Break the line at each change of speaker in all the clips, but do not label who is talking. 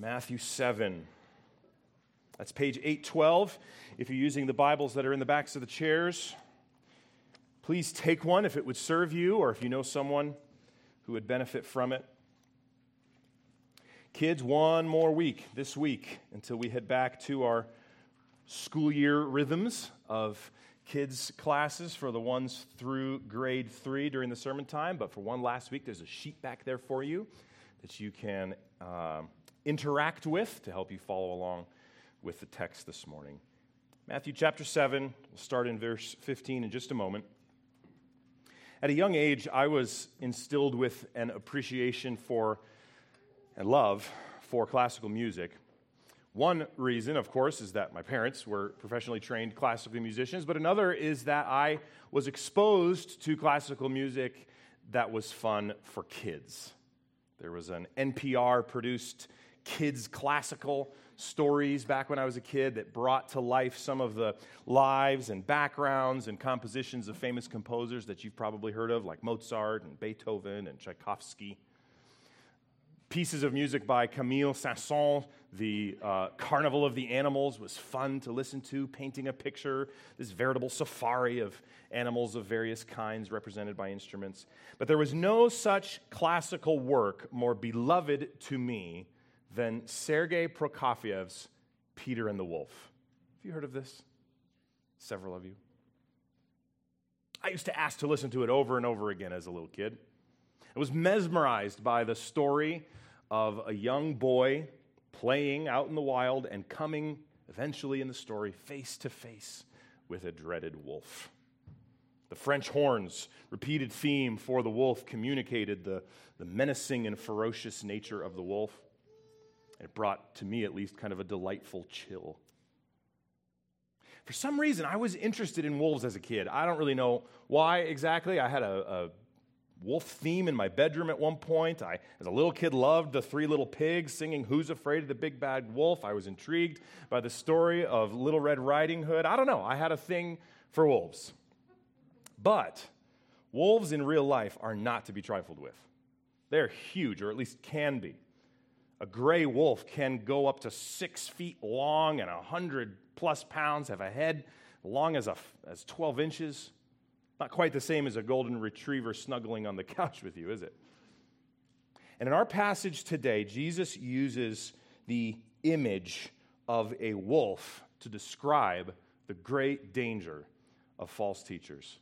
Matthew 7. That's page 812. If you're using the Bibles that are in the backs of the chairs, please take one if it would serve you or if you know someone who would benefit from it. Kids, one more week this week until we head back to our school year rhythms of kids' classes for the ones through grade three during the sermon time. But for one last week, there's a sheet back there for you that you can uh, interact with to help you follow along with the text this morning. Matthew chapter 7, we'll start in verse 15 in just a moment. At a young age, I was instilled with an appreciation for and love for classical music. One reason, of course, is that my parents were professionally trained classical musicians, but another is that I was exposed to classical music that was fun for kids. There was an NPR produced kids' classical stories back when I was a kid that brought to life some of the lives and backgrounds and compositions of famous composers that you've probably heard of, like Mozart and Beethoven and Tchaikovsky pieces of music by Camille Saint-Saëns. The uh, Carnival of the Animals was fun to listen to, painting a picture, this veritable safari of animals of various kinds represented by instruments. But there was no such classical work more beloved to me than Sergei Prokofiev's Peter and the Wolf. Have you heard of this? Several of you. I used to ask to listen to it over and over again as a little kid. I was mesmerized by the story of a young boy playing out in the wild and coming eventually in the story face to face with a dreaded wolf. The French horns, repeated theme for the wolf, communicated the, the menacing and ferocious nature of the wolf. It brought, to me at least, kind of a delightful chill. For some reason, I was interested in wolves as a kid. I don't really know why exactly. I had a, a wolf theme in my bedroom at one point. I, as a little kid, loved the three little pigs singing Who's Afraid of the Big Bad Wolf. I was intrigued by the story of Little Red Riding Hood. I don't know, I had a thing for wolves. But wolves in real life are not to be trifled with. They're huge, or at least can be. A gray wolf can go up to six feet long and 100 plus pounds, have a head long as, a, as 12 inches. Not quite the same as a golden retriever snuggling on the couch with you, is it? And in our passage today, Jesus uses the image of a wolf to describe the great danger of false teachers.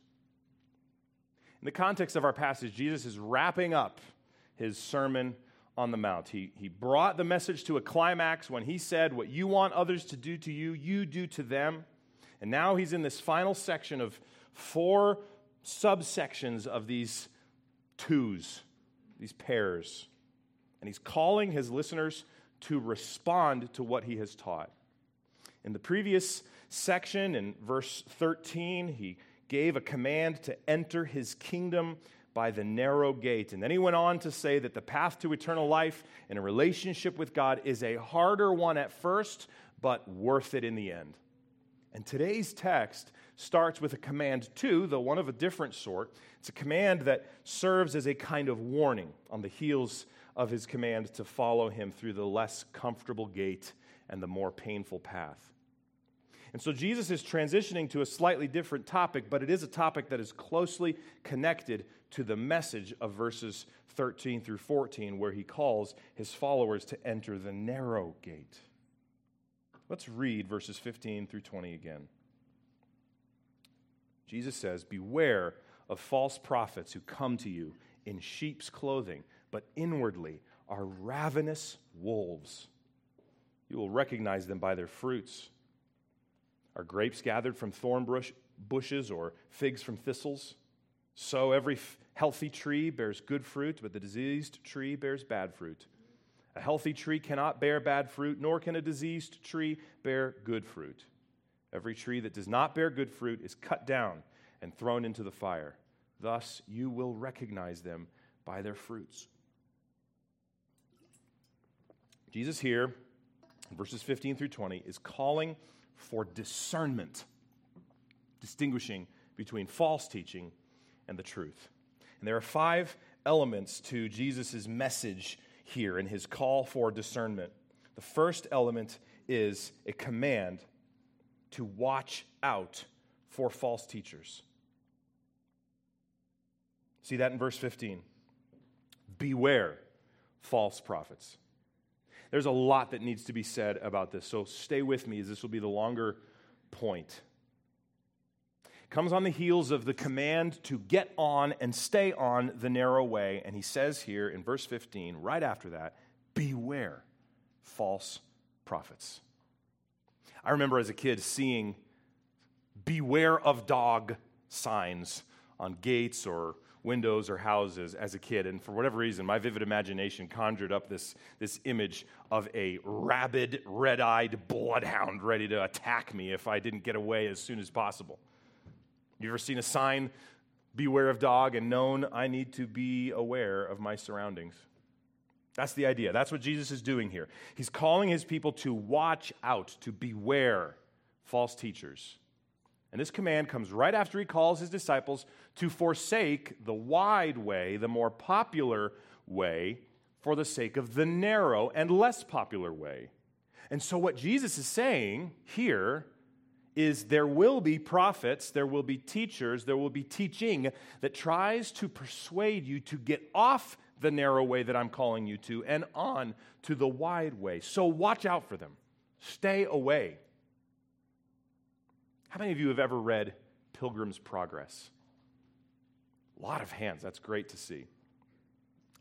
In the context of our passage, Jesus is wrapping up his Sermon on the Mount. He, he brought the message to a climax when he said, What you want others to do to you, you do to them. And now he's in this final section of four subsections of these twos, these pairs. And he's calling his listeners to respond to what he has taught. In the previous section, in verse 13, he gave a command to enter his kingdom by the narrow gate. And then he went on to say that the path to eternal life and a relationship with God is a harder one at first, but worth it in the end. And today's text starts with a command too, though one of a different sort. It's a command that serves as a kind of warning on the heels of his command to follow him through the less comfortable gate and the more painful path. And so Jesus is transitioning to a slightly different topic, but it is a topic that is closely connected to the message of verses 13 through 14, where he calls his followers to enter the narrow gate. Let's read verses 15 through 20 again. Jesus says, Beware of false prophets who come to you in sheep's clothing, but inwardly are ravenous wolves. You will recognize them by their fruits. Are grapes gathered from thorn bush, bushes or figs from thistles? So every healthy tree bears good fruit, but the diseased tree bears bad fruit. A healthy tree cannot bear bad fruit, nor can a diseased tree bear good fruit. Every tree that does not bear good fruit is cut down and thrown into the fire. Thus you will recognize them by their fruits. Jesus here, verses 15 through 20, is calling for discernment, distinguishing between false teaching and the truth. And there are five elements to Jesus' message here in his call for discernment. The first element is a command to watch out for false teachers. See that in verse 15. Beware false prophets. There's a lot that needs to be said about this, so stay with me as this will be the longer point. Comes on the heels of the command to get on and stay on the narrow way. And he says here in verse 15, right after that, beware false prophets. I remember as a kid seeing beware of dog signs on gates or windows or houses as a kid. And for whatever reason, my vivid imagination conjured up this, this image of a rabid, red eyed bloodhound ready to attack me if I didn't get away as soon as possible. You ever seen a sign, beware of dog, and known I need to be aware of my surroundings? That's the idea. That's what Jesus is doing here. He's calling his people to watch out, to beware false teachers. And this command comes right after he calls his disciples to forsake the wide way, the more popular way, for the sake of the narrow and less popular way. And so, what Jesus is saying here is there will be prophets, there will be teachers, there will be teaching that tries to persuade you to get off the narrow way that I'm calling you to and on to the wide way. So, watch out for them, stay away. How many of you have ever read Pilgrim's Progress? A lot of hands. That's great to see.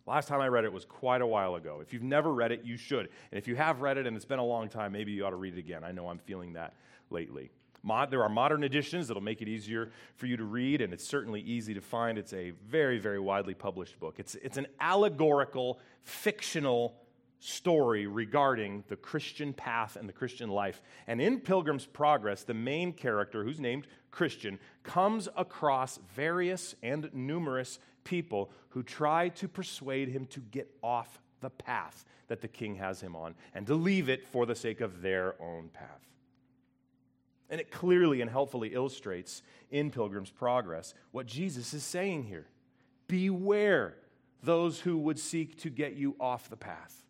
Last time I read it was quite a while ago. If you've never read it, you should. And if you have read it and it's been a long time, maybe you ought to read it again. I know I'm feeling that lately. Mod, there are modern editions that'll make it easier for you to read, and it's certainly easy to find. It's a very, very widely published book. It's, it's an allegorical, fictional story regarding the Christian path and the Christian life. And in Pilgrim's Progress, the main character, who's named Christian, comes across various and numerous people who try to persuade him to get off the path that the king has him on and to leave it for the sake of their own path. And it clearly and helpfully illustrates in Pilgrim's Progress what Jesus is saying here. Beware those who would seek to get you off the path.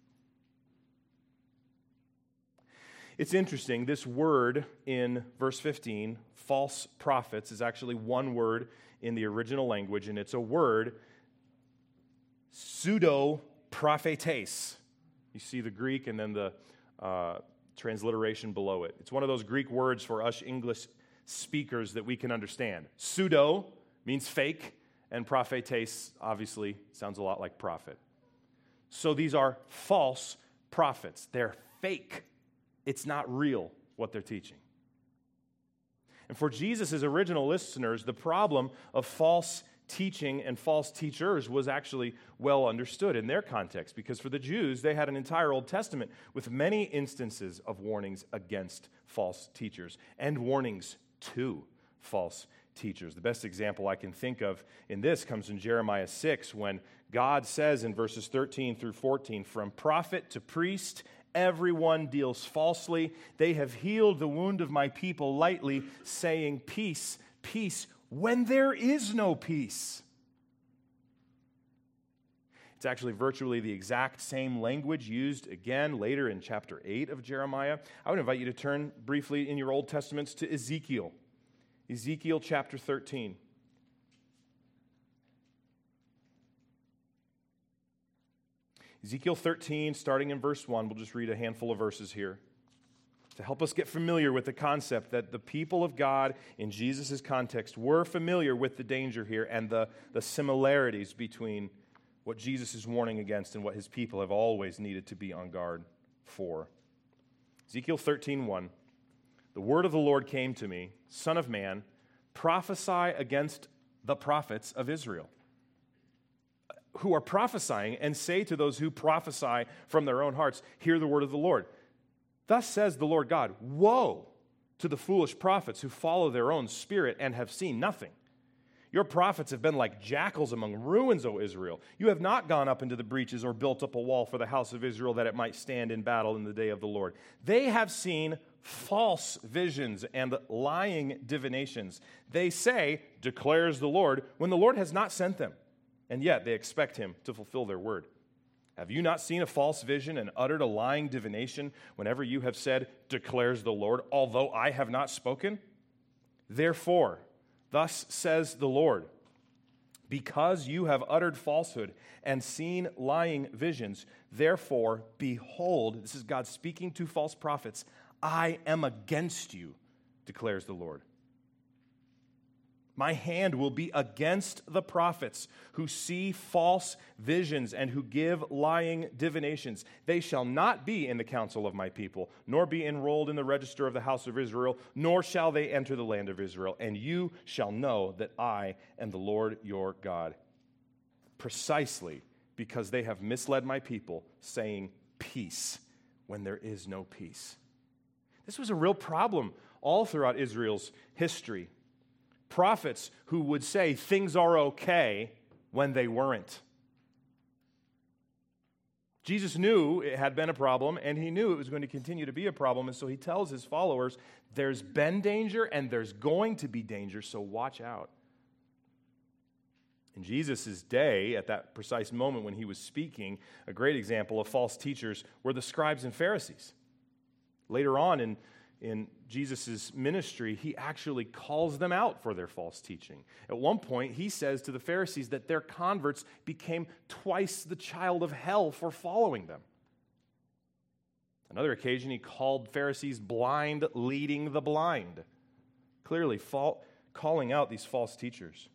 It's interesting, this word in verse 15, false prophets, is actually one word in the original language, and it's a word, pseudo prophetes. You see the Greek and then the uh, transliteration below it. It's one of those Greek words for us English speakers that we can understand. Pseudo means fake, and prophetes obviously sounds a lot like prophet. So these are false prophets. They're fake it's not real what they're teaching. And for Jesus' original listeners, the problem of false teaching and false teachers was actually well understood in their context because for the Jews, they had an entire Old Testament with many instances of warnings against false teachers and warnings to false teachers. The best example I can think of in this comes in Jeremiah 6 when God says in verses 13 through 14, From prophet to priest Everyone deals falsely. They have healed the wound of my people lightly, saying, Peace, peace, when there is no peace. It's actually virtually the exact same language used again later in chapter 8 of Jeremiah. I would invite you to turn briefly in your Old Testaments to Ezekiel. Ezekiel chapter 13. Ezekiel 13, starting in verse 1, we'll just read a handful of verses here to help us get familiar with the concept that the people of God in Jesus' context were familiar with the danger here and the, the similarities between what Jesus is warning against and what his people have always needed to be on guard for. Ezekiel 13, 1. The word of the Lord came to me, Son of man, prophesy against the prophets of Israel who are prophesying and say to those who prophesy from their own hearts, Hear the word of the Lord. Thus says the Lord God Woe to the foolish prophets who follow their own spirit and have seen nothing. Your prophets have been like jackals among ruins, O Israel. You have not gone up into the breaches or built up a wall for the house of Israel that it might stand in battle in the day of the Lord. They have seen false visions and lying divinations. They say, declares the Lord, when the Lord has not sent them and yet they expect him to fulfill their word. Have you not seen a false vision and uttered a lying divination whenever you have said, declares the Lord, although I have not spoken? Therefore, thus says the Lord, because you have uttered falsehood and seen lying visions, therefore, behold, this is God speaking to false prophets, I am against you, declares the Lord. My hand will be against the prophets who see false visions and who give lying divinations. They shall not be in the council of my people, nor be enrolled in the register of the house of Israel, nor shall they enter the land of Israel. And you shall know that I am the Lord your God. Precisely because they have misled my people, saying, Peace, when there is no peace. This was a real problem all throughout Israel's history prophets who would say things are okay when they weren't. Jesus knew it had been a problem, and he knew it was going to continue to be a problem. And so he tells his followers there's been danger and there's going to be danger, so watch out. In Jesus' day, at that precise moment when he was speaking, a great example of false teachers were the scribes and Pharisees. Later on in in Jesus' ministry, he actually calls them out for their false teaching. At one point, he says to the Pharisees that their converts became twice the child of hell for following them. Another occasion, he called Pharisees blind leading the blind, clearly calling out these false teachers.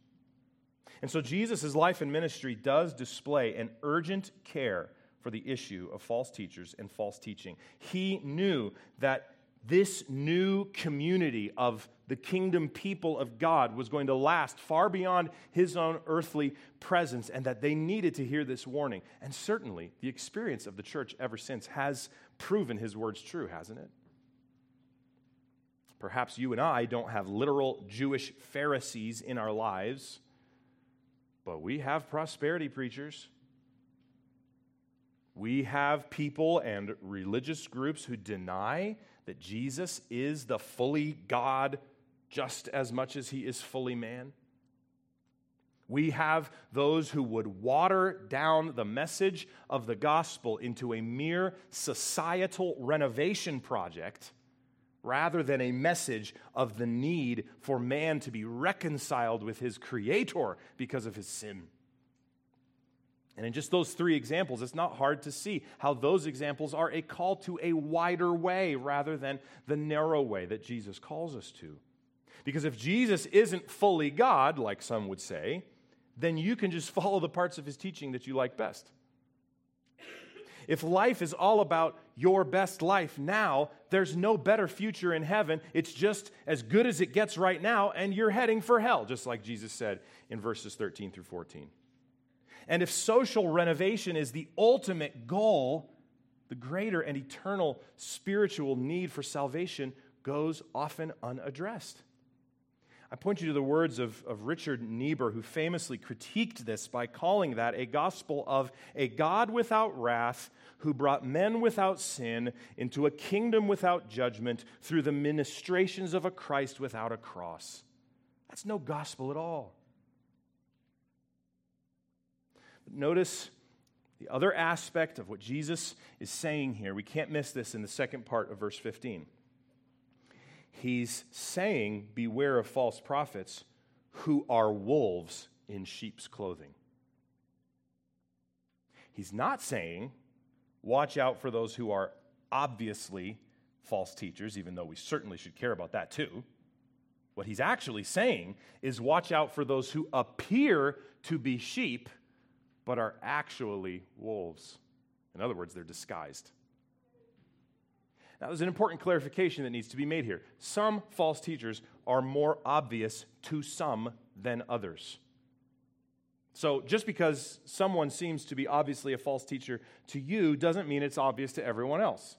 And so, Jesus' life and ministry does display an urgent care for the issue of false teachers and false teaching. He knew that this new community of the kingdom people of God was going to last far beyond his own earthly presence, and that they needed to hear this warning. And certainly, the experience of the church ever since has proven his words true, hasn't it? Perhaps you and I don't have literal Jewish Pharisees in our lives, but we have prosperity preachers. We have people and religious groups who deny that Jesus is the fully God just as much as he is fully man. We have those who would water down the message of the gospel into a mere societal renovation project rather than a message of the need for man to be reconciled with his creator because of his sin. And in just those three examples, it's not hard to see how those examples are a call to a wider way rather than the narrow way that Jesus calls us to. Because if Jesus isn't fully God, like some would say, then you can just follow the parts of his teaching that you like best. If life is all about your best life now, there's no better future in heaven. It's just as good as it gets right now, and you're heading for hell, just like Jesus said in verses 13 through 14. And if social renovation is the ultimate goal, the greater and eternal spiritual need for salvation goes often unaddressed. I point you to the words of, of Richard Niebuhr, who famously critiqued this by calling that a gospel of a God without wrath who brought men without sin into a kingdom without judgment through the ministrations of a Christ without a cross. That's no gospel at all. Notice the other aspect of what Jesus is saying here. We can't miss this in the second part of verse 15. He's saying, Beware of false prophets who are wolves in sheep's clothing. He's not saying, Watch out for those who are obviously false teachers, even though we certainly should care about that too. What he's actually saying is, Watch out for those who appear to be sheep but are actually wolves. In other words, they're disguised. Now, there's an important clarification that needs to be made here. Some false teachers are more obvious to some than others. So, just because someone seems to be obviously a false teacher to you doesn't mean it's obvious to everyone else.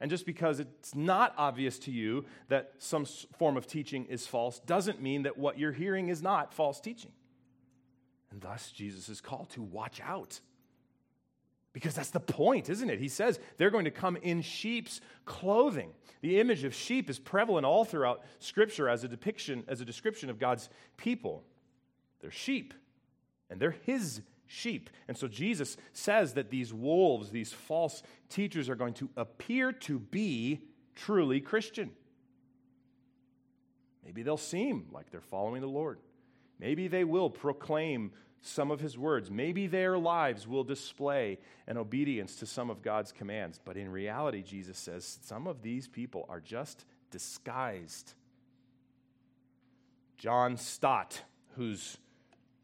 And just because it's not obvious to you that some form of teaching is false doesn't mean that what you're hearing is not false teaching. And thus, Jesus is called to watch out. Because that's the point, isn't it? He says they're going to come in sheep's clothing. The image of sheep is prevalent all throughout Scripture as a depiction, as a description of God's people. They're sheep, and they're His sheep. And so Jesus says that these wolves, these false teachers, are going to appear to be truly Christian. Maybe they'll seem like they're following the Lord. Maybe they will proclaim some of his words. Maybe their lives will display an obedience to some of God's commands. But in reality, Jesus says some of these people are just disguised. John Stott, whose,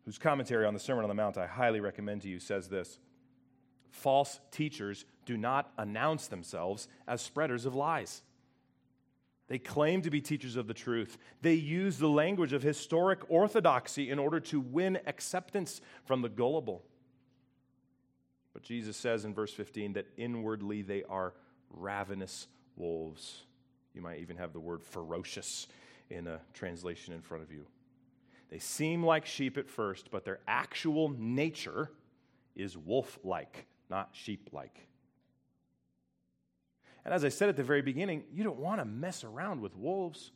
whose commentary on the Sermon on the Mount I highly recommend to you, says this False teachers do not announce themselves as spreaders of lies. They claim to be teachers of the truth. They use the language of historic orthodoxy in order to win acceptance from the gullible. But Jesus says in verse 15 that inwardly they are ravenous wolves. You might even have the word ferocious in a translation in front of you. They seem like sheep at first, but their actual nature is wolf like, not sheep like. And as I said at the very beginning, you don't want to mess around with wolves,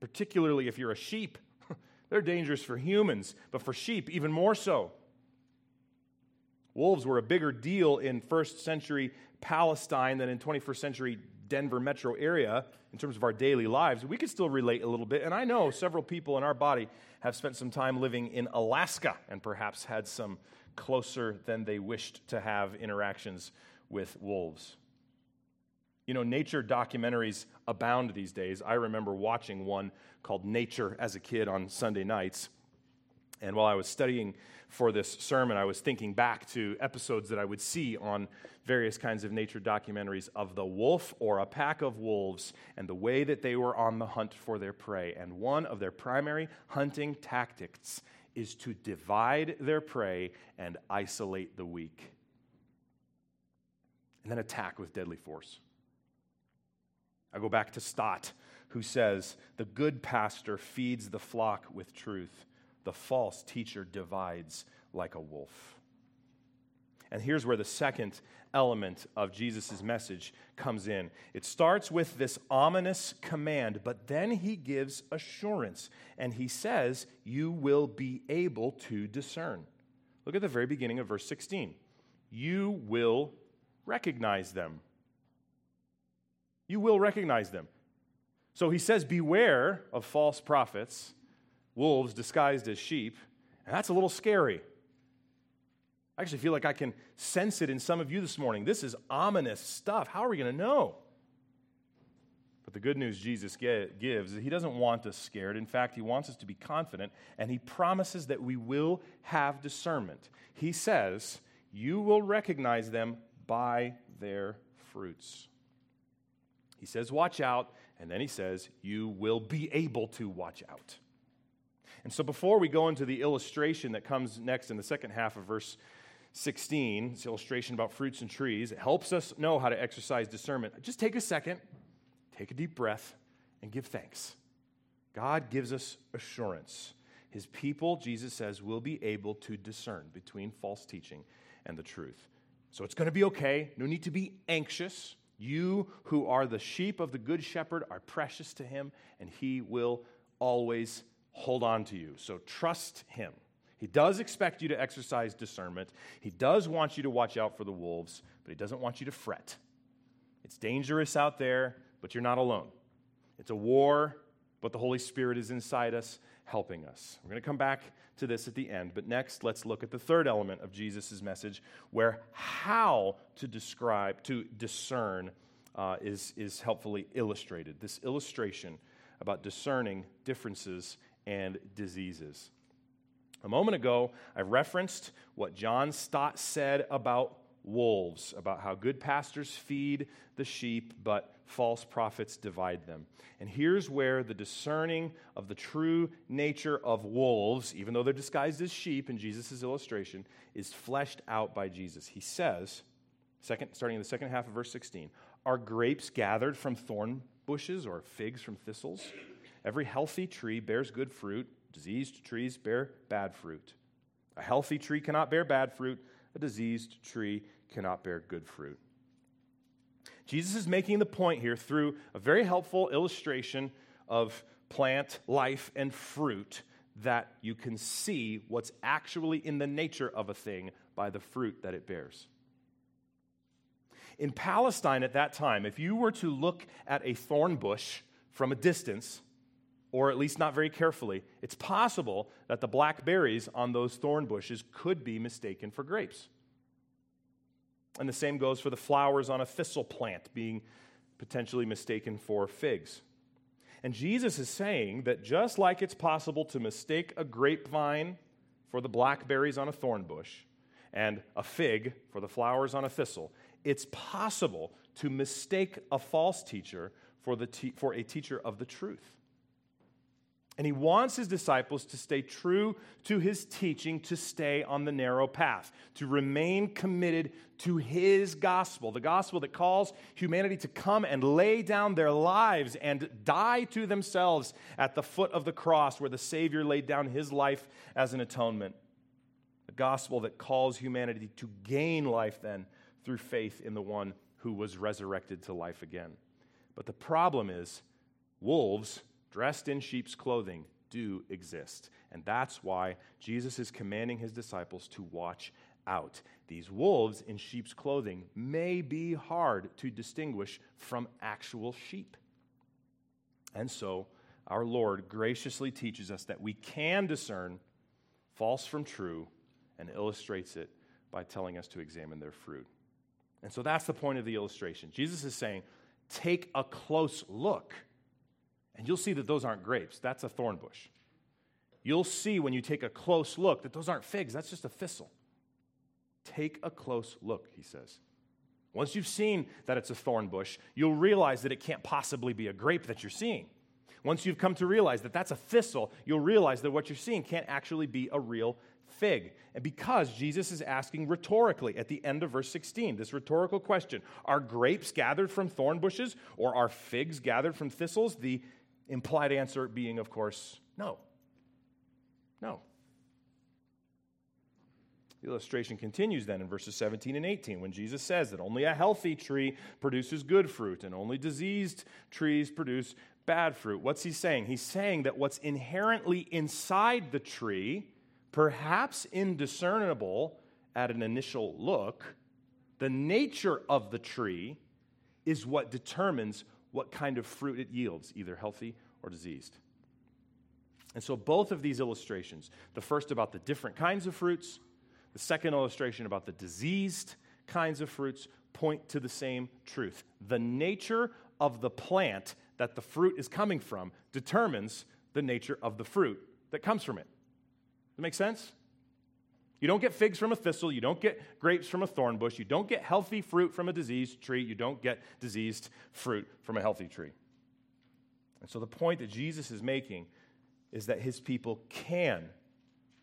particularly if you're a sheep. They're dangerous for humans, but for sheep, even more so. Wolves were a bigger deal in first century Palestine than in 21st century Denver metro area in terms of our daily lives. We could still relate a little bit. And I know several people in our body have spent some time living in Alaska and perhaps had some closer than they wished to have interactions with wolves. You know, nature documentaries abound these days. I remember watching one called Nature as a kid on Sunday nights. And while I was studying for this sermon, I was thinking back to episodes that I would see on various kinds of nature documentaries of the wolf or a pack of wolves and the way that they were on the hunt for their prey. And one of their primary hunting tactics is to divide their prey and isolate the weak, and then attack with deadly force. I go back to Stott, who says, The good pastor feeds the flock with truth, the false teacher divides like a wolf. And here's where the second element of Jesus' message comes in. It starts with this ominous command, but then he gives assurance. And he says, You will be able to discern. Look at the very beginning of verse 16. You will recognize them you will recognize them. So he says, Beware of false prophets, wolves disguised as sheep. And that's a little scary. I actually feel like I can sense it in some of you this morning. This is ominous stuff. How are we going to know? But the good news Jesus gives is he doesn't want us scared. In fact, he wants us to be confident, and he promises that we will have discernment. He says, You will recognize them by their fruits. He says, Watch out. And then he says, You will be able to watch out. And so before we go into the illustration that comes next in the second half of verse 16, this illustration about fruits and trees, it helps us know how to exercise discernment. Just take a second, take a deep breath, and give thanks. God gives us assurance. His people, Jesus says, will be able to discern between false teaching and the truth. So it's going to be okay. No need to be anxious. You who are the sheep of the good shepherd are precious to him, and he will always hold on to you. So trust him. He does expect you to exercise discernment. He does want you to watch out for the wolves, but he doesn't want you to fret. It's dangerous out there, but you're not alone. It's a war, but the Holy Spirit is inside us, helping us. We're going to come back to this at the end, but next let's look at the third element of Jesus' message, where how to describe, to discern, uh, is, is helpfully illustrated. This illustration about discerning differences and diseases. A moment ago, I referenced what John Stott said about wolves, about how good pastors feed the sheep, but false prophets divide them. And here's where the discerning of the true nature of wolves, even though they're disguised as sheep in Jesus' illustration, is fleshed out by Jesus. He says, second, starting in the second half of verse 16, Are grapes gathered from thorn bushes or figs from thistles? Every healthy tree bears good fruit, diseased trees bear bad fruit. A healthy tree cannot bear bad fruit, a diseased tree cannot bear good fruit. Jesus is making the point here through a very helpful illustration of plant life and fruit that you can see what's actually in the nature of a thing by the fruit that it bears. In Palestine at that time, if you were to look at a thorn bush from a distance, or at least not very carefully, it's possible that the black berries on those thorn bushes could be mistaken for grapes. And the same goes for the flowers on a thistle plant being potentially mistaken for figs. And Jesus is saying that just like it's possible to mistake a grapevine for the blackberries on a thorn bush and a fig for the flowers on a thistle, it's possible to mistake a false teacher for, the te- for a teacher of the truth. And he wants his disciples to stay true to his teaching, to stay on the narrow path, to remain committed to his gospel, the gospel that calls humanity to come and lay down their lives and die to themselves at the foot of the cross where the Savior laid down his life as an atonement. The gospel that calls humanity to gain life then through faith in the one who was resurrected to life again. But the problem is, wolves dressed in sheep's clothing do exist. And that's why Jesus is commanding his disciples to watch out. These wolves in sheep's clothing may be hard to distinguish from actual sheep. And so, our Lord graciously teaches us that we can discern false from true and illustrates it by telling us to examine their fruit. And so that's the point of the illustration. Jesus is saying, take a close look and you'll see that those aren't grapes, that's a thorn bush. You'll see when you take a close look that those aren't figs, that's just a thistle. Take a close look, he says. Once you've seen that it's a thorn bush, you'll realize that it can't possibly be a grape that you're seeing. Once you've come to realize that that's a thistle, you'll realize that what you're seeing can't actually be a real fig. And because Jesus is asking rhetorically at the end of verse 16, this rhetorical question Are grapes gathered from thorn bushes or are figs gathered from thistles? The Implied answer being, of course, no. No. The illustration continues then in verses 17 and 18 when Jesus says that only a healthy tree produces good fruit and only diseased trees produce bad fruit. What's he saying? He's saying that what's inherently inside the tree, perhaps indiscernible at an initial look, the nature of the tree is what determines what kind of fruit it yields, either healthy or diseased. And so, both of these illustrations the first about the different kinds of fruits, the second illustration about the diseased kinds of fruits point to the same truth. The nature of the plant that the fruit is coming from determines the nature of the fruit that comes from it. Does that make sense? You don't get figs from a thistle. You don't get grapes from a thorn bush. You don't get healthy fruit from a diseased tree. You don't get diseased fruit from a healthy tree. And so the point that Jesus is making is that his people can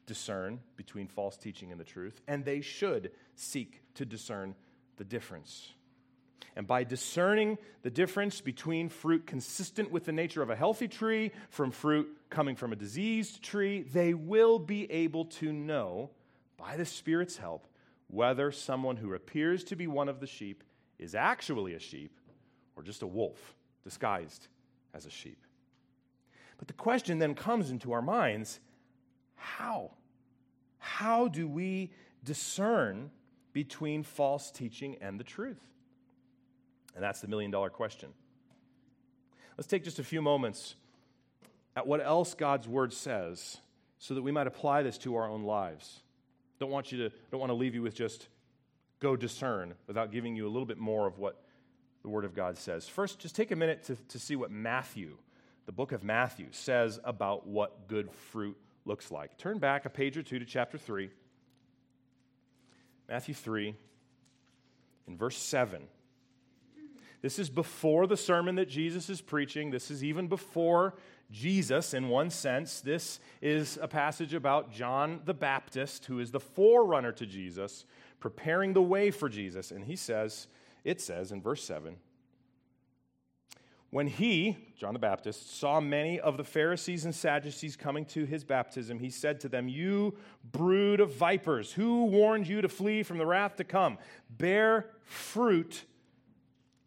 discern between false teaching and the truth, and they should seek to discern the difference. And by discerning the difference between fruit consistent with the nature of a healthy tree from fruit coming from a diseased tree, they will be able to know by the Spirit's help, whether someone who appears to be one of the sheep is actually a sheep or just a wolf disguised as a sheep. But the question then comes into our minds how? How do we discern between false teaching and the truth? And that's the million dollar question. Let's take just a few moments at what else God's word says so that we might apply this to our own lives. Don't want you to don't want to leave you with just go discern without giving you a little bit more of what the Word of God says. First, just take a minute to, to see what Matthew, the book of Matthew, says about what good fruit looks like. Turn back a page or two to chapter 3. Matthew 3, in verse 7. This is before the sermon that Jesus is preaching. This is even before Jesus, in one sense. This is a passage about John the Baptist, who is the forerunner to Jesus, preparing the way for Jesus. And he says, it says in verse 7 When he, John the Baptist, saw many of the Pharisees and Sadducees coming to his baptism, he said to them, You brood of vipers, who warned you to flee from the wrath to come? Bear fruit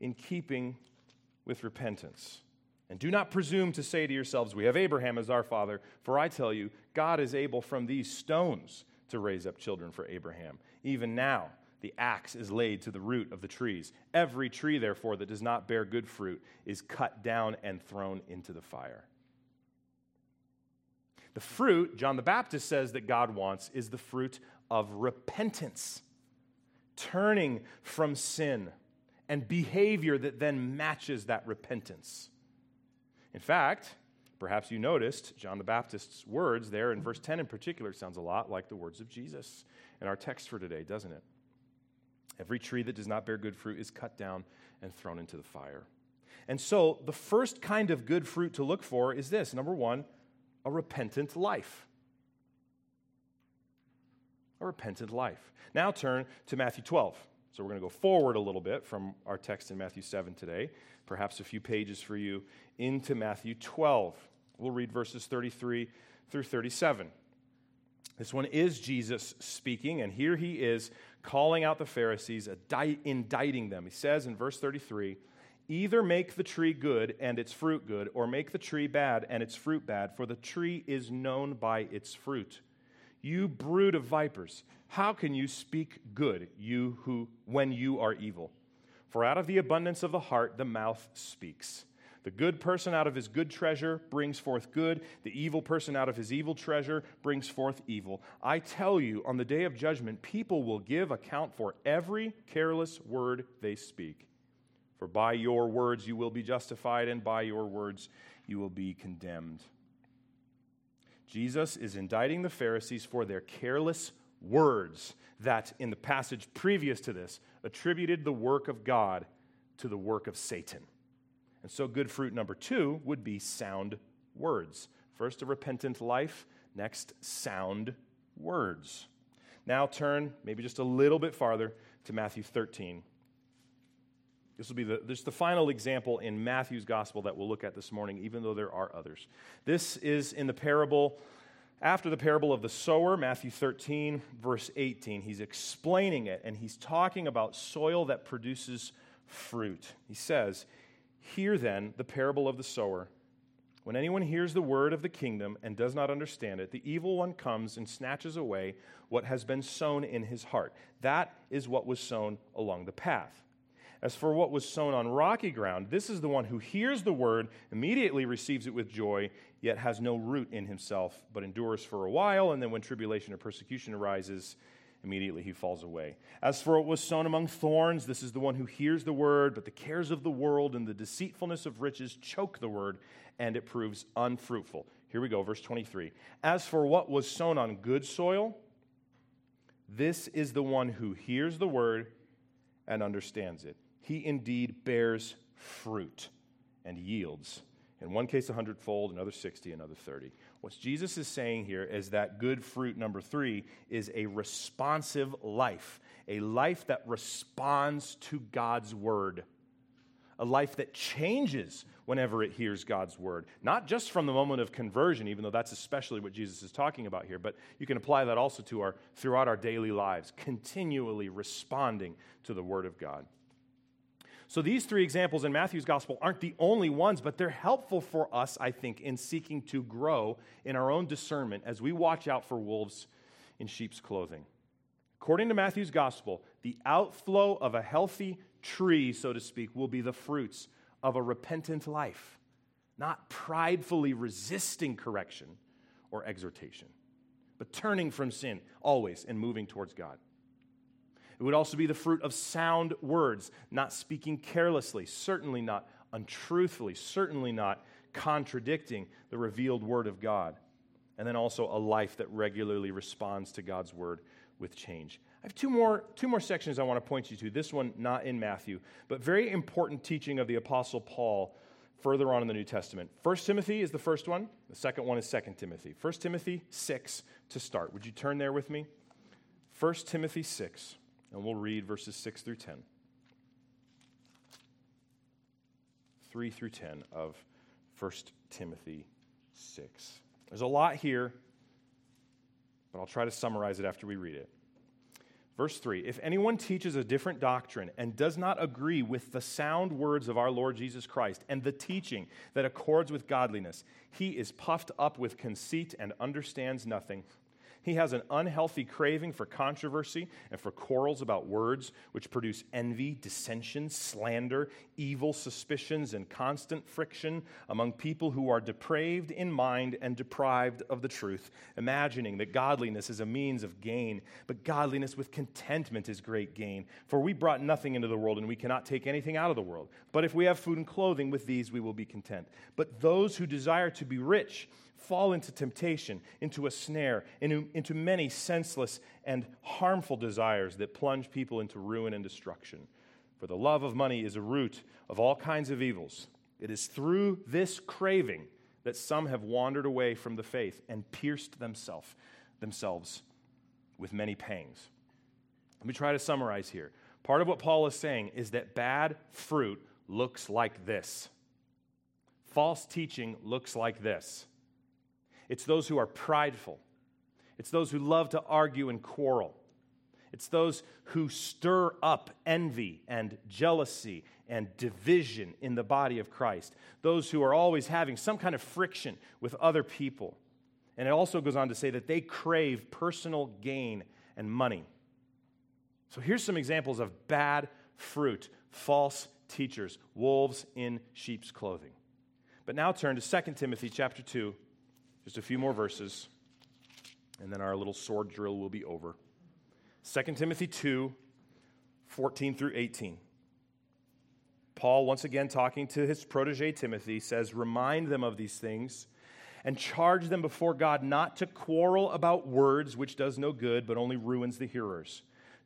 in keeping with repentance. And do not presume to say to yourselves, We have Abraham as our father, for I tell you, God is able from these stones to raise up children for Abraham. Even now, the axe is laid to the root of the trees. Every tree, therefore, that does not bear good fruit is cut down and thrown into the fire. The fruit, John the Baptist says that God wants, is the fruit of repentance, turning from sin, and behavior that then matches that repentance. In fact, perhaps you noticed John the Baptist's words there in verse 10 in particular sounds a lot like the words of Jesus in our text for today, doesn't it? Every tree that does not bear good fruit is cut down and thrown into the fire. And so, the first kind of good fruit to look for is this number one, a repentant life. A repentant life. Now turn to Matthew 12. So we're going to go forward a little bit from our text in Matthew 7 today, perhaps a few pages for you into Matthew 12. We'll read verses 33 through 37. This one is Jesus speaking, and here he is calling out the Pharisees, indicting them. He says in verse 33 Either make the tree good and its fruit good, or make the tree bad and its fruit bad, for the tree is known by its fruit. You brood of vipers, how can you speak good, you who, when you are evil? For out of the abundance of the heart the mouth speaks. The good person out of his good treasure brings forth good. The evil person out of his evil treasure brings forth evil. I tell you, on the day of judgment, people will give account for every careless word they speak. For by your words you will be justified, and by your words you will be condemned. Jesus is indicting the Pharisees for their careless words that, in the passage previous to this, attributed the work of God to the work of Satan. And so, good fruit number two would be sound words. First, a repentant life. Next, sound words. Now, turn maybe just a little bit farther to Matthew 13. This will be the, this the final example in Matthew's gospel that we'll look at this morning, even though there are others. This is in the parable, after the parable of the sower, Matthew 13, verse 18. He's explaining it, and he's talking about soil that produces fruit. He says, Hear then the parable of the sower. When anyone hears the word of the kingdom and does not understand it, the evil one comes and snatches away what has been sown in his heart. That is what was sown along the path. As for what was sown on rocky ground, this is the one who hears the word, immediately receives it with joy, yet has no root in himself, but endures for a while, and then when tribulation or persecution arises, immediately he falls away. As for what was sown among thorns, this is the one who hears the word, but the cares of the world and the deceitfulness of riches choke the word, and it proves unfruitful. Here we go, verse 23. As for what was sown on good soil, this is the one who hears the word and understands it he indeed bears fruit and yields. In one case, a hundredfold, another 60, another 30. What Jesus is saying here is that good fruit number three is a responsive life, a life that responds to God's word, a life that changes whenever it hears God's word. Not just from the moment of conversion, even though that's especially what Jesus is talking about here, but you can apply that also to our throughout our daily lives, continually responding to the word of God. So these three examples in Matthew's gospel aren't the only ones, but they're helpful for us, I think, in seeking to grow in our own discernment as we watch out for wolves in sheep's clothing. According to Matthew's gospel, the outflow of a healthy tree, so to speak, will be the fruits of a repentant life, not pridefully resisting correction or exhortation, but turning from sin always and moving towards God. It would also be the fruit of sound words, not speaking carelessly, certainly not untruthfully, certainly not contradicting the revealed word of God. And then also a life that regularly responds to God's word with change. I have two more, two more sections I want to point you to. This one not in Matthew, but very important teaching of the Apostle Paul further on in the New Testament. 1 Timothy is the first one. The second one is 2 Timothy. 1 Timothy 6 to start. Would you turn there with me? 1 Timothy 6. And we'll read verses 6 through 10. 3 through 10 of 1 Timothy 6. There's a lot here, but I'll try to summarize it after we read it. Verse 3 If anyone teaches a different doctrine and does not agree with the sound words of our Lord Jesus Christ and the teaching that accords with godliness, he is puffed up with conceit and understands nothing. He has an unhealthy craving for controversy and for quarrels about words, which produce envy, dissension, slander, evil suspicions, and constant friction among people who are depraved in mind and deprived of the truth, imagining that godliness is a means of gain. But godliness with contentment is great gain. For we brought nothing into the world, and we cannot take anything out of the world. But if we have food and clothing, with these we will be content. But those who desire to be rich, fall into temptation, into a snare, into, into many senseless and harmful desires that plunge people into ruin and destruction. For the love of money is a root of all kinds of evils. It is through this craving that some have wandered away from the faith and pierced themselves, themselves with many pangs. Let me try to summarize here. Part of what Paul is saying is that bad fruit looks like this. False teaching looks like this. It's those who are prideful. It's those who love to argue and quarrel. It's those who stir up envy and jealousy and division in the body of Christ. Those who are always having some kind of friction with other people. And it also goes on to say that they crave personal gain and money. So here's some examples of bad fruit, false teachers, wolves in sheep's clothing. But now turn to 2 Timothy chapter 2 just a few more verses, and then our little sword drill will be over. 2 Timothy 2 14 through 18. Paul, once again talking to his protege Timothy, says, Remind them of these things and charge them before God not to quarrel about words, which does no good, but only ruins the hearers.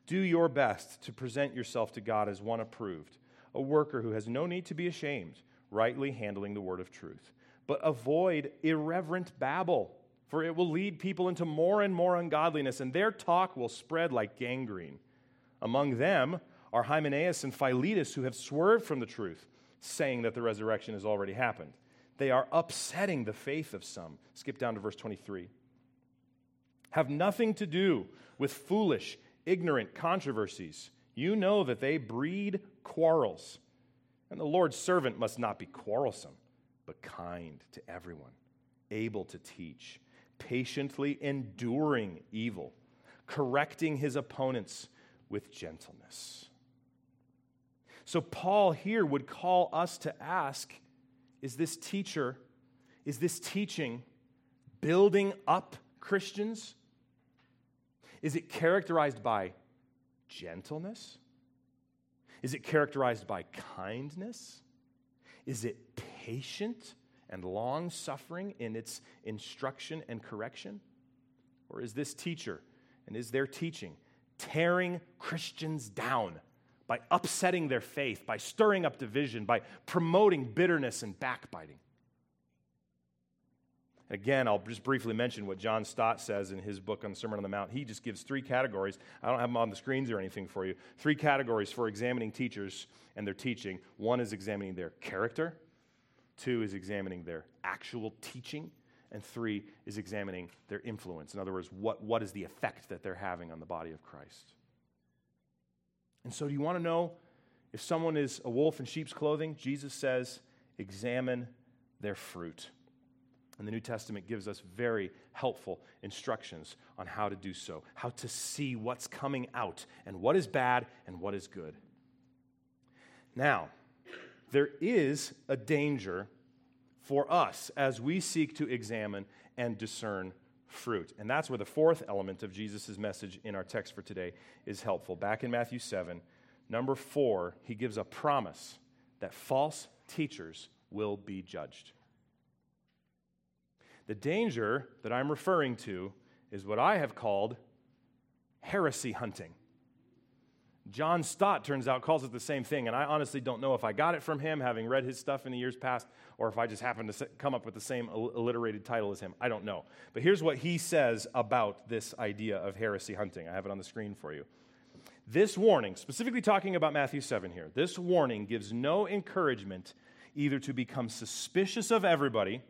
Do your best to present yourself to God as one approved, a worker who has no need to be ashamed, rightly handling the word of truth but avoid irreverent babble, for it will lead people into more and more ungodliness, and their talk will spread like gangrene. Among them are Hymenaeus and Philetus, who have swerved from the truth, saying that the resurrection has already happened. They are upsetting the faith of some. Skip down to verse 23. Have nothing to do with foolish, ignorant controversies. You know that they breed quarrels. And the Lord's servant must not be quarrelsome but kind to everyone, able to teach, patiently enduring evil, correcting his opponents with gentleness. So, Paul here would call us to ask is this teacher, is this teaching building up Christians? Is it characterized by gentleness? Is it characterized by kindness? Is it patient and long suffering in its instruction and correction? Or is this teacher and is their teaching tearing Christians down by upsetting their faith, by stirring up division, by promoting bitterness and backbiting? Again, I'll just briefly mention what John Stott says in his book on the Sermon on the Mount. He just gives three categories. I don't have them on the screens or anything for you. Three categories for examining teachers and their teaching. One is examining their character, Two is examining their actual teaching. And three is examining their influence. In other words, what, what is the effect that they're having on the body of Christ? And so, do you want to know if someone is a wolf in sheep's clothing? Jesus says, examine their fruit. And the New Testament gives us very helpful instructions on how to do so, how to see what's coming out and what is bad and what is good. Now, there is a danger for us as we seek to examine and discern fruit. And that's where the fourth element of Jesus' message in our text for today is helpful. Back in Matthew 7, number four, he gives a promise that false teachers will be judged. The danger that I'm referring to is what I have called heresy hunting. John Stott, turns out, calls it the same thing, and I honestly don't know if I got it from him, having read his stuff in the years past, or if I just happened to come up with the same alliterated title as him. I don't know. But here's what he says about this idea of heresy hunting. I have it on the screen for you. This warning, specifically talking about Matthew 7 here, this warning gives no encouragement either to become suspicious of everybody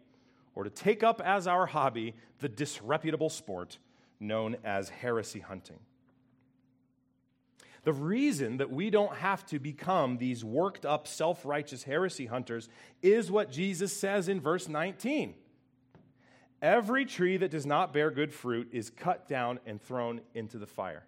or to take up as our hobby the disreputable sport known as heresy hunting. The reason that we don't have to become these worked up, self righteous heresy hunters is what Jesus says in verse 19. Every tree that does not bear good fruit is cut down and thrown into the fire.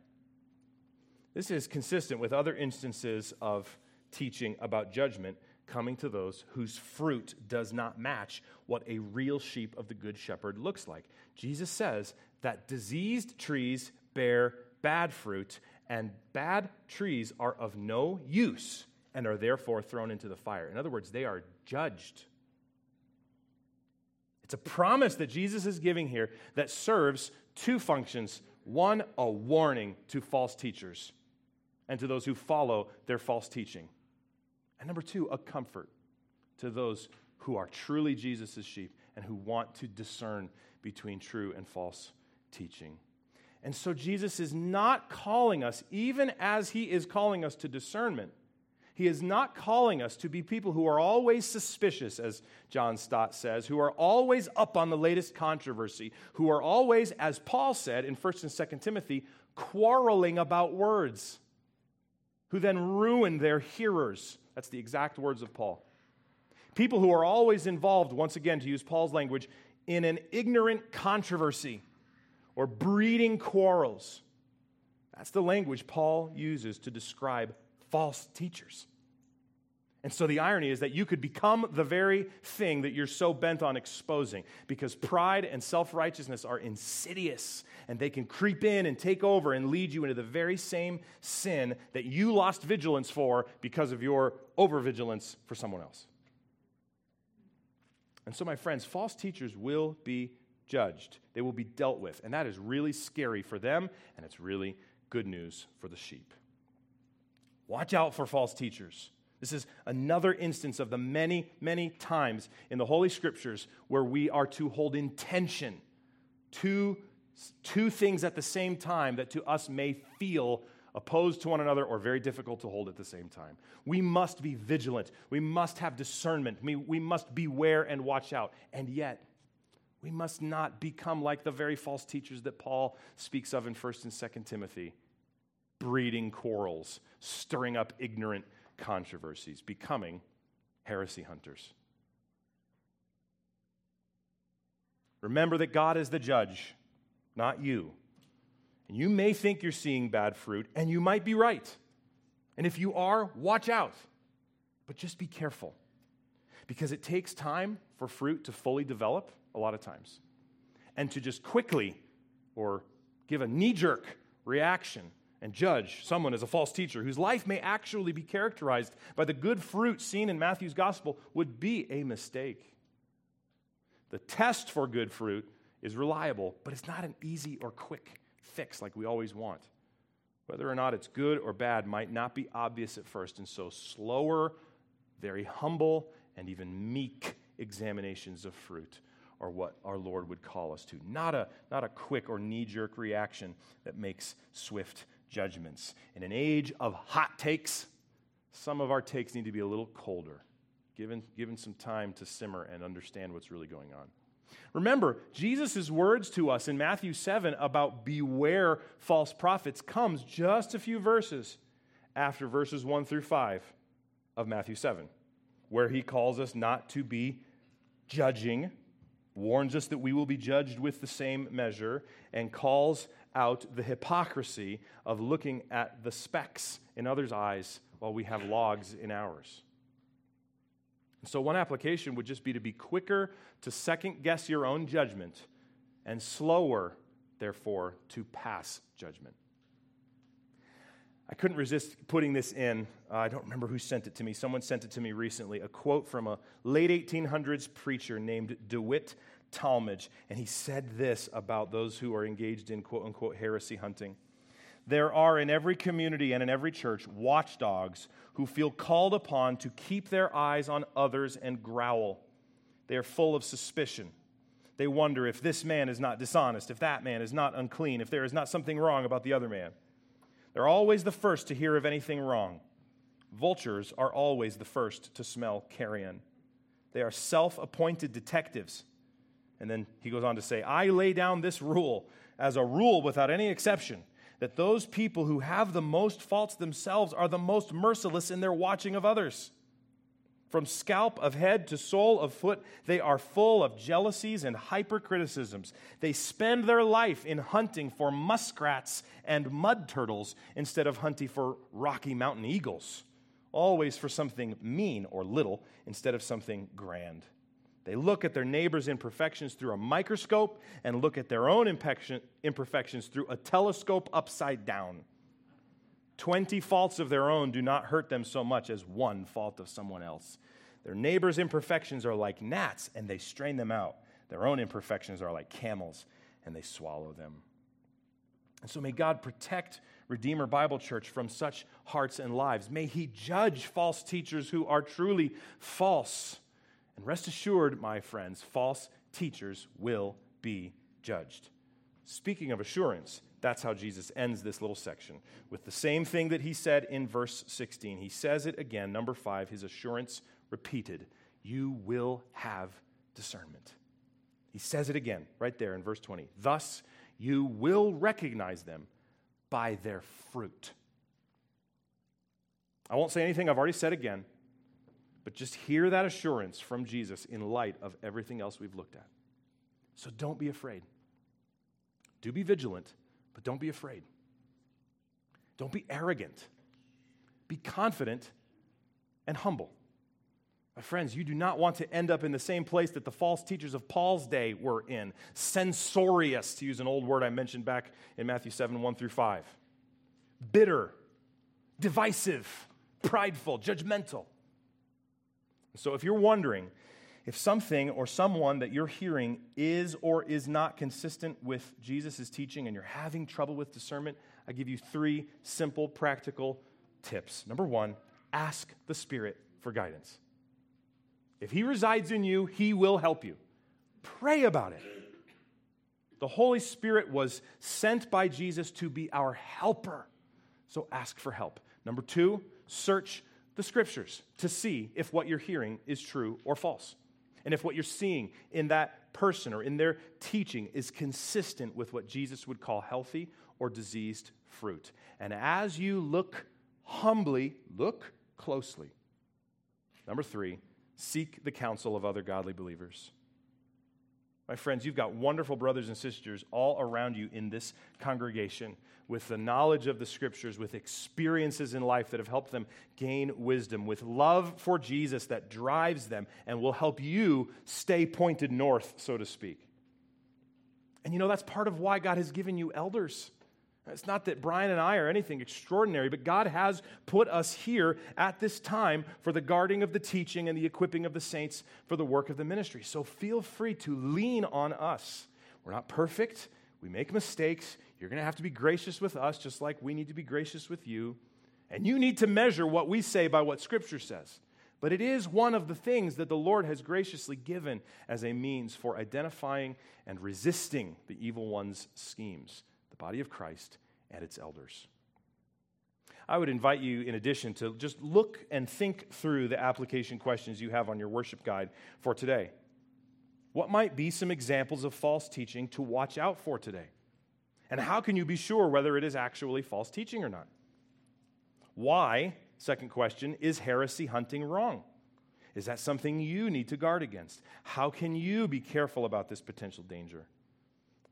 This is consistent with other instances of teaching about judgment coming to those whose fruit does not match what a real sheep of the Good Shepherd looks like. Jesus says that diseased trees bear bad fruit, and bad trees are of no use and are therefore thrown into the fire. In other words, they are judged. It's a promise that Jesus is giving here that serves two functions one, a warning to false teachers and to those who follow their false teaching. And number two, a comfort to those who are truly Jesus' sheep and who want to discern between true and false teaching. And so Jesus is not calling us, even as he is calling us to discernment, he is not calling us to be people who are always suspicious, as John Stott says, who are always up on the latest controversy, who are always, as Paul said in 1st and 2nd Timothy, quarreling about words, who then ruin their hearers. That's the exact words of Paul. People who are always involved, once again, to use Paul's language, in an ignorant controversy or breeding quarrels. That's the language Paul uses to describe false teachers. And so the irony is that you could become the very thing that you're so bent on exposing because pride and self righteousness are insidious and they can creep in and take over and lead you into the very same sin that you lost vigilance for because of your overvigilance for someone else. And so, my friends, false teachers will be judged, they will be dealt with. And that is really scary for them, and it's really good news for the sheep. Watch out for false teachers. This is another instance of the many, many times in the Holy Scriptures where we are to hold in tension two, two things at the same time that to us may feel opposed to one another or very difficult to hold at the same time. We must be vigilant. We must have discernment. We, we must beware and watch out. And yet, we must not become like the very false teachers that Paul speaks of in 1st and 2nd Timothy, breeding quarrels, stirring up ignorant controversies, becoming heresy hunters. Remember that God is the judge, not you. And you may think you're seeing bad fruit, and you might be right. And if you are, watch out. But just be careful. Because it takes time for fruit to fully develop, a lot of times. And to just quickly or give a knee jerk reaction and judge someone as a false teacher whose life may actually be characterized by the good fruit seen in Matthew's gospel would be a mistake. The test for good fruit is reliable, but it's not an easy or quick fix like we always want. Whether or not it's good or bad might not be obvious at first, and so slower, very humble, and even meek examinations of fruit are what our Lord would call us to. Not a, not a quick or knee jerk reaction that makes swift judgments. In an age of hot takes, some of our takes need to be a little colder, given, given some time to simmer and understand what's really going on. Remember, Jesus' words to us in Matthew 7 about beware false prophets comes just a few verses after verses 1 through 5 of Matthew 7, where he calls us not to be judging, warns us that we will be judged with the same measure, and calls out the hypocrisy of looking at the specks in others' eyes while we have logs in ours. So, one application would just be to be quicker to second guess your own judgment and slower, therefore, to pass judgment. I couldn't resist putting this in. Uh, I don't remember who sent it to me. Someone sent it to me recently. A quote from a late 1800s preacher named DeWitt Talmage. And he said this about those who are engaged in quote unquote heresy hunting. There are in every community and in every church watchdogs who feel called upon to keep their eyes on others and growl. They are full of suspicion. They wonder if this man is not dishonest, if that man is not unclean, if there is not something wrong about the other man. They're always the first to hear of anything wrong. Vultures are always the first to smell carrion. They are self appointed detectives. And then he goes on to say, I lay down this rule as a rule without any exception that those people who have the most faults themselves are the most merciless in their watching of others. From scalp of head to sole of foot, they are full of jealousies and hypercriticisms. They spend their life in hunting for muskrats and mud turtles instead of hunting for Rocky Mountain eagles, always for something mean or little instead of something grand. They look at their neighbor's imperfections through a microscope and look at their own imperfections through a telescope upside down. Twenty faults of their own do not hurt them so much as one fault of someone else. Their neighbor's imperfections are like gnats, and they strain them out. Their own imperfections are like camels, and they swallow them. And so may God protect Redeemer Bible Church from such hearts and lives. May He judge false teachers who are truly false. And rest assured, my friends, false teachers will be judged. Speaking of assurance, that's how Jesus ends this little section with the same thing that he said in verse 16. He says it again, number five, his assurance repeated You will have discernment. He says it again right there in verse 20. Thus, you will recognize them by their fruit. I won't say anything I've already said again, but just hear that assurance from Jesus in light of everything else we've looked at. So don't be afraid. Do be vigilant but don't be afraid. Don't be arrogant. Be confident and humble. My friends, you do not want to end up in the same place that the false teachers of Paul's day were in. Censorious, to use an old word I mentioned back in Matthew 7 1 through 5. Bitter, divisive, prideful, judgmental. So if you're wondering if something or someone that you're hearing is or is not consistent with Jesus' teaching and you're having trouble with discernment, I give you three simple, practical tips. Number one, ask the Spirit for guidance. If He resides in you, He will help you. Pray about it. The Holy Spirit was sent by Jesus to be our helper. So ask for help. Number two, search the scriptures to see if what you're hearing is true or false and if what you're seeing in that person or in their teaching is consistent with what Jesus would call healthy or diseased fruit. And as you look humbly, look closely. Number three, seek the counsel of other godly believers. My friends, you've got wonderful brothers and sisters all around you in this congregation with the knowledge of the scriptures, with experiences in life that have helped them gain wisdom, with love for Jesus that drives them and will help you stay pointed north, so to speak. And you know, that's part of why God has given you elders. It's not that Brian and I are anything extraordinary, but God has put us here at this time for the guarding of the teaching and the equipping of the saints for the work of the ministry. So feel free to lean on us. We're not perfect, we make mistakes. You're going to have to be gracious with us, just like we need to be gracious with you. And you need to measure what we say by what Scripture says. But it is one of the things that the Lord has graciously given as a means for identifying and resisting the evil one's schemes, body of Christ and its elders. I would invite you, in addition, to just look and think through the application questions you have on your worship guide for today. What might be some examples of false teaching to watch out for today? And how can you be sure whether it is actually false teaching or not? Why, second question, is heresy hunting wrong? Is that something you need to guard against? How can you be careful about this potential danger?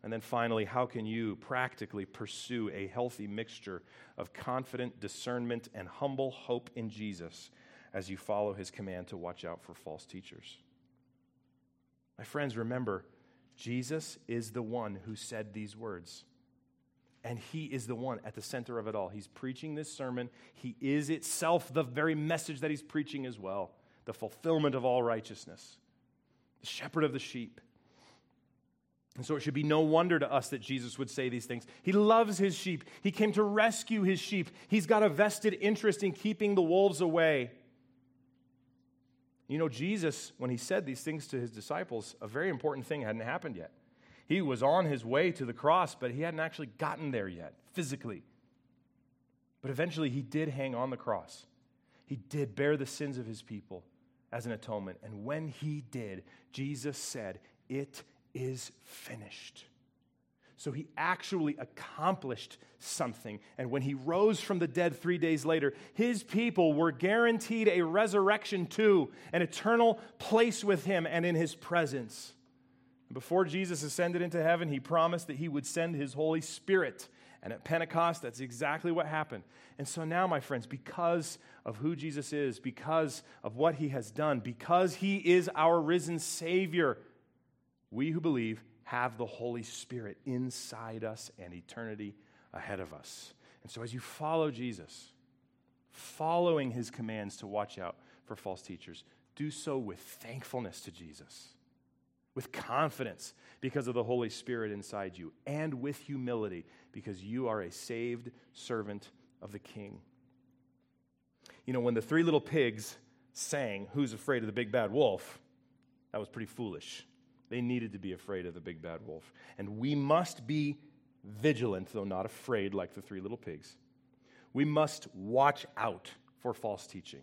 And then finally, how can you practically pursue a healthy mixture of confident discernment and humble hope in Jesus as you follow his command to watch out for false teachers? My friends, remember, Jesus is the one who said these words. And he is the one at the center of it all. He's preaching this sermon. He is itself the very message that he's preaching as well the fulfillment of all righteousness, the shepherd of the sheep. And so it should be no wonder to us that Jesus would say these things. He loves his sheep. He came to rescue his sheep. He's got a vested interest in keeping the wolves away. You know, Jesus, when he said these things to his disciples, a very important thing hadn't happened yet. He was on his way to the cross, but he hadn't actually gotten there yet, physically. But eventually, he did hang on the cross. He did bear the sins of his people as an atonement. And when he did, Jesus said, It is finished. So he actually accomplished something. And when he rose from the dead three days later, his people were guaranteed a resurrection too, an eternal place with him and in his presence. Before Jesus ascended into heaven, he promised that he would send his Holy Spirit. And at Pentecost, that's exactly what happened. And so now, my friends, because of who Jesus is, because of what he has done, because he is our risen Savior, we who believe have the Holy Spirit inside us and eternity ahead of us. And so, as you follow Jesus, following his commands to watch out for false teachers, do so with thankfulness to Jesus, with confidence because of the Holy Spirit inside you, and with humility because you are a saved servant of the King. You know, when the three little pigs sang, Who's Afraid of the Big Bad Wolf? that was pretty foolish. They needed to be afraid of the big bad wolf. And we must be vigilant, though not afraid, like the three little pigs. We must watch out for false teaching.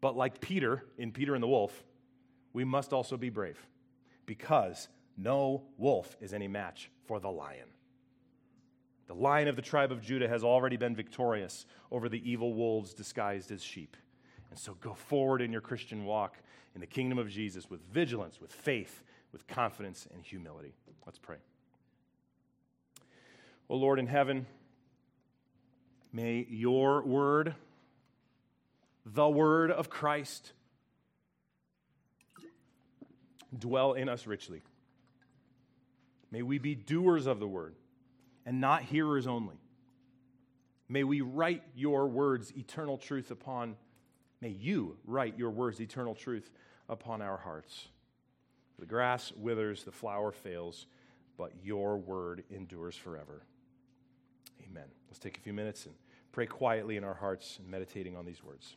But like Peter in Peter and the Wolf, we must also be brave because no wolf is any match for the lion. The lion of the tribe of Judah has already been victorious over the evil wolves disguised as sheep. And so go forward in your Christian walk in the kingdom of Jesus with vigilance, with faith, with confidence and humility. Let's pray. O oh Lord in heaven, may your word, the word of Christ, dwell in us richly. May we be doers of the word and not hearers only. May we write your words, eternal truth upon, may you write your words, eternal truth upon our hearts. The grass withers, the flower fails, but your word endures forever. Amen. Let's take a few minutes and pray quietly in our hearts and meditating on these words.